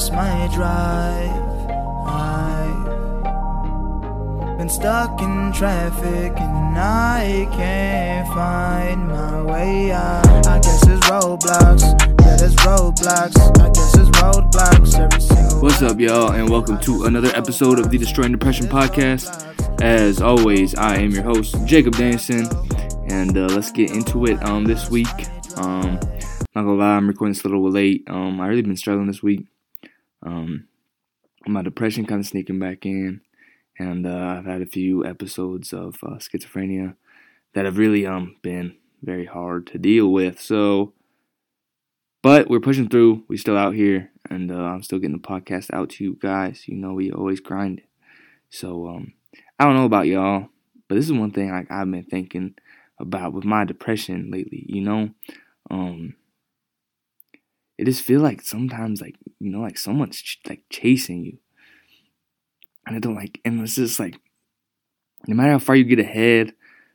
lost my drive. I've been stuck in traffic and I can't find my way out. I guess it's roadblocks. Yeah, it's roadblocks. What's up, y'all, and welcome to another episode of the Destroying Depression podcast. As always, I am your host, Jacob Danson, and uh, let's get into it um, this week. Um, not gonna lie, I'm recording this a little late. Um, I really been struggling this week. Um, my depression kind of sneaking back in, and uh, I've had a few episodes of uh, schizophrenia that have really um been very hard to deal with. So, but we're pushing through. We still out here, and uh, I'm still getting the podcast out to you guys. You know, we always grind. So, um, I don't know about y'all, but this is one thing like I've been thinking about with my depression lately. You know, um, it just feel like sometimes like you know like someone's ch- like chasing you, and I don't like, and it's just like no matter how far you get ahead,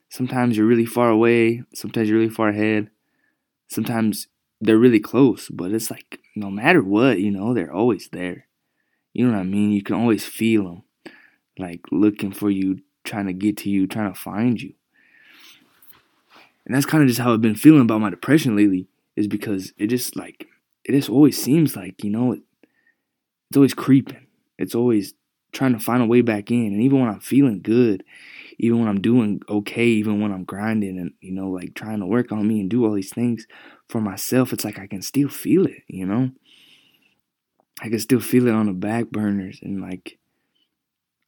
sometimes you're really far away, sometimes you're really far ahead, sometimes they're really close, but it's like no matter what, you know, they're always there. You know what I mean? You can always feel them, like looking for you, trying to get to you, trying to find you. And that's kind of just how I've been feeling about my depression lately, is because it just like it just always seems like you know it, it's always creeping. It's always trying to find a way back in, and even when I'm feeling good, even when I'm doing okay, even when I'm grinding and you know like trying to work on me and do all these things for myself, it's like I can still feel it. You know, I can still feel it on the back burners, and like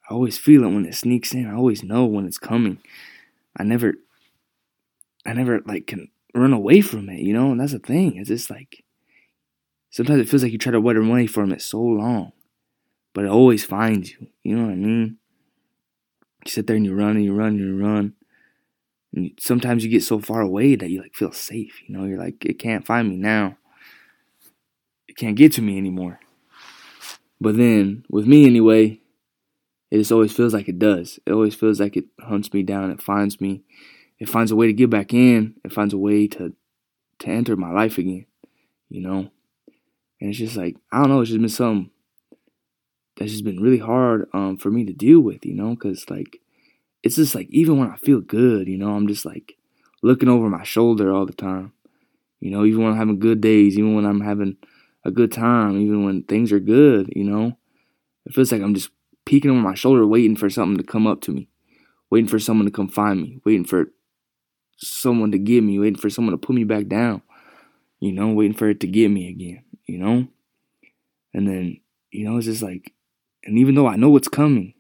I always feel it when it sneaks in. I always know when it's coming. I never, I never like can run away from it. You know, and that's the thing. It's just like sometimes it feels like you try to run away from it so long, but it always finds you. You know what I mean? You sit there and you run and you run and you run. And you, sometimes you get so far away that you like feel safe. You know, you're like, it can't find me now. It can't get to me anymore. But then, with me anyway, it just always feels like it does. It always feels like it hunts me down. It finds me. It finds a way to get back in. It finds a way to to enter my life again. You know, and it's just like I don't know. It's just been something that's just been really hard um for me to deal with. You know, because like it's just like even when I feel good, you know, I'm just like looking over my shoulder all the time. You know, even when I'm having good days, even when I'm having a good time, even when things are good, you know, it feels like I'm just peeking over my shoulder, waiting for something to come up to me, waiting for someone to come find me, waiting for someone to get me, waiting for someone to put me back down, you know, waiting for it to get me again, you know? And then, you know, it's just like, and even though I know what's coming,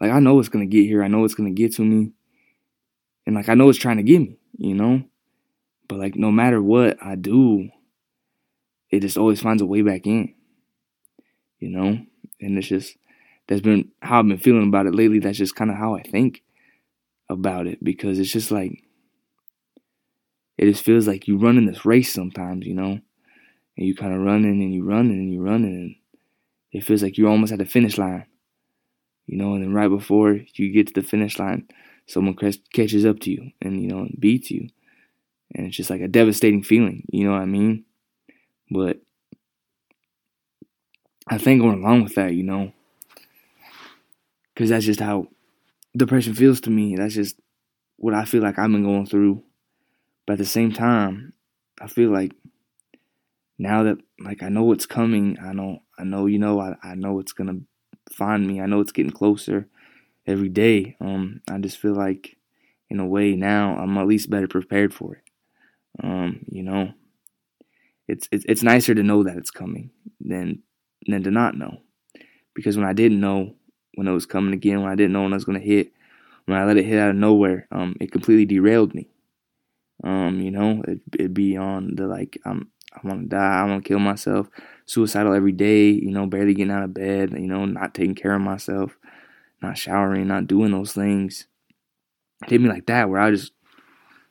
like I know it's gonna get here, I know it's gonna get to me, and like I know it's trying to get me, you know? But like no matter what I do, it just always finds a way back in, you know? and it's just that's been how I've been feeling about it lately. That's just kind of how I think about it because it's just like it just feels like you run in this race sometimes, you know, and you kind of running and you running and you running, and it feels like you're almost at the finish line, you know, and then right before you get to the finish line, someone catches up to you and you know and beats you, and it's just like a devastating feeling, you know what I mean? But I think going along with that, you know, because that's just how depression feels to me. That's just what I feel like I've been going through. But at the same time, I feel like now that like I know what's coming, I know I know you know I, I know it's gonna find me. I know it's getting closer every day. Um, I just feel like in a way now I'm at least better prepared for it. Um, you know, it's it's it's nicer to know that it's coming than than to not know. Because when I didn't know when it was coming again, when I didn't know when I was to hit, when I let it hit out of nowhere, um, it completely derailed me. Um, you know, it, it'd be on the like, I'm, I want to die, I want to kill myself, suicidal every day, you know, barely getting out of bed, you know, not taking care of myself, not showering, not doing those things. It hit me like that, where I just,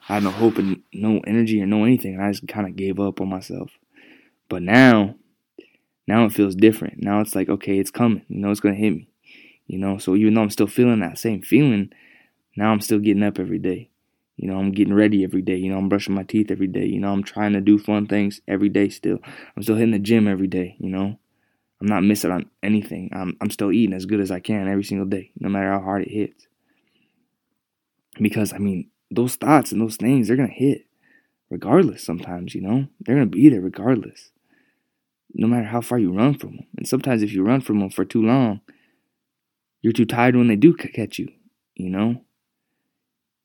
I had no hope and no energy or no anything. And I just kind of gave up on myself. But now, now it feels different. Now it's like, okay, it's coming. You know, it's going to hit me. You know, so even though I'm still feeling that same feeling, now I'm still getting up every day. You know, I'm getting ready every day. You know, I'm brushing my teeth every day. You know, I'm trying to do fun things every day still. I'm still hitting the gym every day, you know. I'm not missing on anything. I'm I'm still eating as good as I can every single day, no matter how hard it hits. Because I mean, those thoughts and those things, they're gonna hit regardless sometimes, you know? They're gonna be there regardless. No matter how far you run from them. And sometimes if you run from them for too long, you're too tired when they do catch you, you know?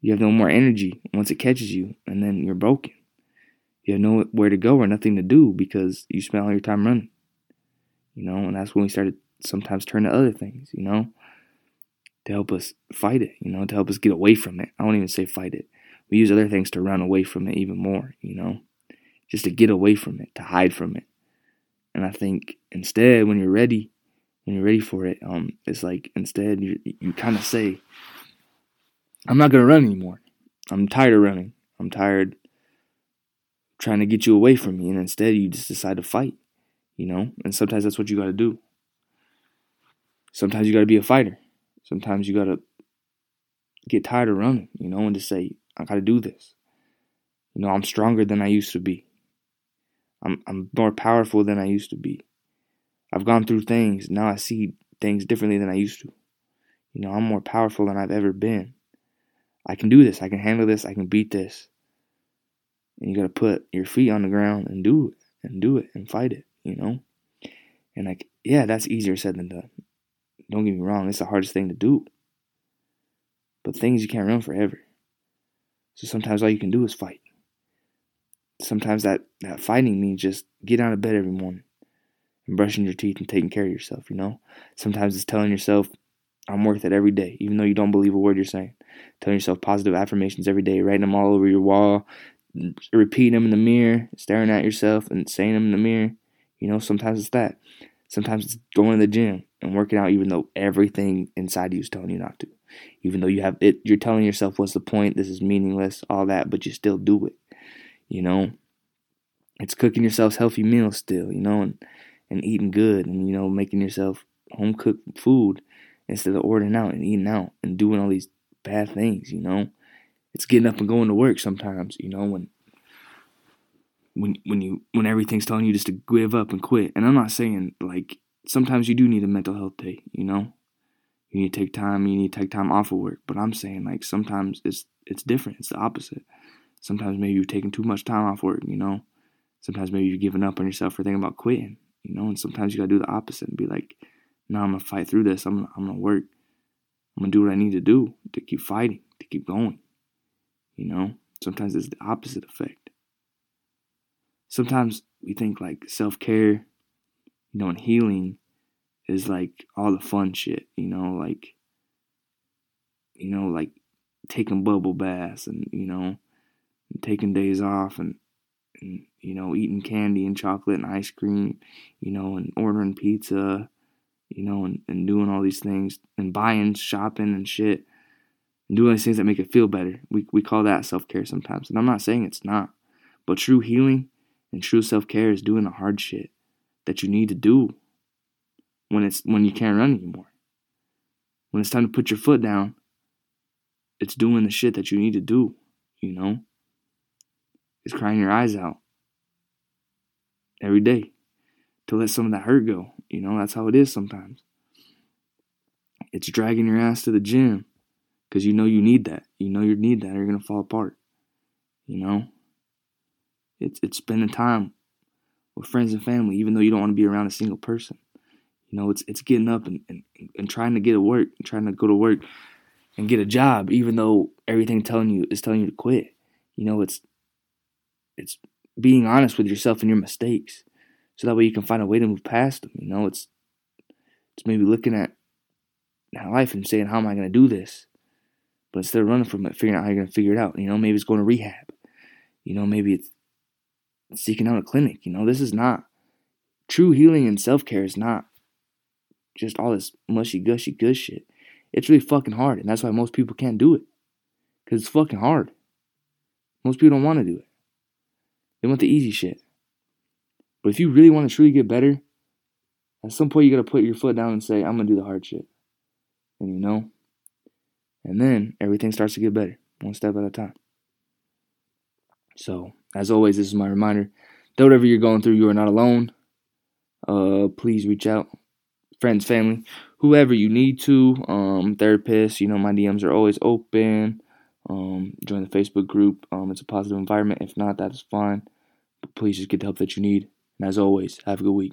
You have no more energy once it catches you, and then you're broken. You have nowhere to go or nothing to do because you spent all your time running. You know, and that's when we started sometimes turn to other things, you know, to help us fight it, you know, to help us get away from it. I won't even say fight it. We use other things to run away from it even more, you know, just to get away from it, to hide from it. And I think instead, when you're ready, when you're ready for it, um, it's like instead you you kind of say, I'm not gonna run anymore. I'm tired of running. I'm tired trying to get you away from me, and instead you just decide to fight. You know, and sometimes that's what you got to do. Sometimes you got to be a fighter. Sometimes you got to get tired of running. You know, and just say, I got to do this. You know, I'm stronger than I used to be. I'm I'm more powerful than I used to be. I've gone through things. Now I see things differently than I used to. You know, I'm more powerful than I've ever been. I can do this. I can handle this. I can beat this. And you got to put your feet on the ground and do it and do it and fight it, you know? And like, yeah, that's easier said than done. Don't get me wrong, it's the hardest thing to do. But things you can't run forever. So sometimes all you can do is fight. Sometimes that, that fighting means just get out of bed every morning and brushing your teeth and taking care of yourself, you know? Sometimes it's telling yourself, I'm worth it every day, even though you don't believe a word you're saying. Telling yourself positive affirmations every day, writing them all over your wall, repeating them in the mirror, staring at yourself and saying them in the mirror. You know, sometimes it's that. Sometimes it's going to the gym and working out even though everything inside you is telling you not to. Even though you have it you're telling yourself what's the point, this is meaningless, all that, but you still do it. You know? It's cooking yourself healthy meals still, you know, and, and eating good and, you know, making yourself home cooked food instead of ordering out and eating out and doing all these bad things, you know. It's getting up and going to work sometimes, you know, when when when you when everything's telling you just to give up and quit. And I'm not saying like sometimes you do need a mental health day, you know. You need to take time, you need to take time off of work. But I'm saying like sometimes it's it's different. It's the opposite. Sometimes maybe you're taking too much time off work, you know. Sometimes maybe you're giving up on yourself for thinking about quitting, you know, and sometimes you gotta do the opposite and be like, no, I'm gonna fight through this. I'm I'm gonna work. I'm gonna do what I need to do to keep fighting, to keep going. You know, sometimes it's the opposite effect. Sometimes we think like self care, you know, and healing is like all the fun shit, you know, like, you know, like taking bubble baths and, you know, and taking days off and, and, you know, eating candy and chocolate and ice cream, you know, and ordering pizza you know, and, and doing all these things and buying, shopping and shit, and doing these things that make it feel better. We, we call that self care sometimes. And I'm not saying it's not, but true healing and true self care is doing the hard shit that you need to do when it's when you can't run anymore. When it's time to put your foot down, it's doing the shit that you need to do, you know? It's crying your eyes out every day to let some of that hurt go. You know, that's how it is sometimes. It's dragging your ass to the gym because you know you need that. You know you need that or you're going to fall apart. You know? It's, it's spending time with friends and family, even though you don't want to be around a single person. You know, it's it's getting up and, and, and trying to get to work, trying to go to work and get a job, even though everything telling you is telling you to quit. You know, it's it's being honest with yourself and your mistakes so that way you can find a way to move past them. You know, it's it's maybe looking at life and saying, "How am I going to do this?" But instead of running from it, figuring out how you're going to figure it out. You know, maybe it's going to rehab. You know, maybe it's seeking out a clinic. You know, this is not true healing and self care is not just all this mushy gushy good shit. It's really fucking hard, and that's why most people can't do it. Cause it's fucking hard. Most people don't want to do it. They want the easy shit. But if you really want to truly get better, at some point you got to put your foot down and say, I'm going to do the hard shit. And you know? And then everything starts to get better, one step at a time. So, as always, this is my reminder that whatever you're going through, you are not alone. Uh, please reach out, friends, family, whoever you need to. Um, therapists, you know, my DMs are always open. Um, join the Facebook group. Um, it's a positive environment. If not, that is fine. But please just get the help that you need. And as always, have a good week.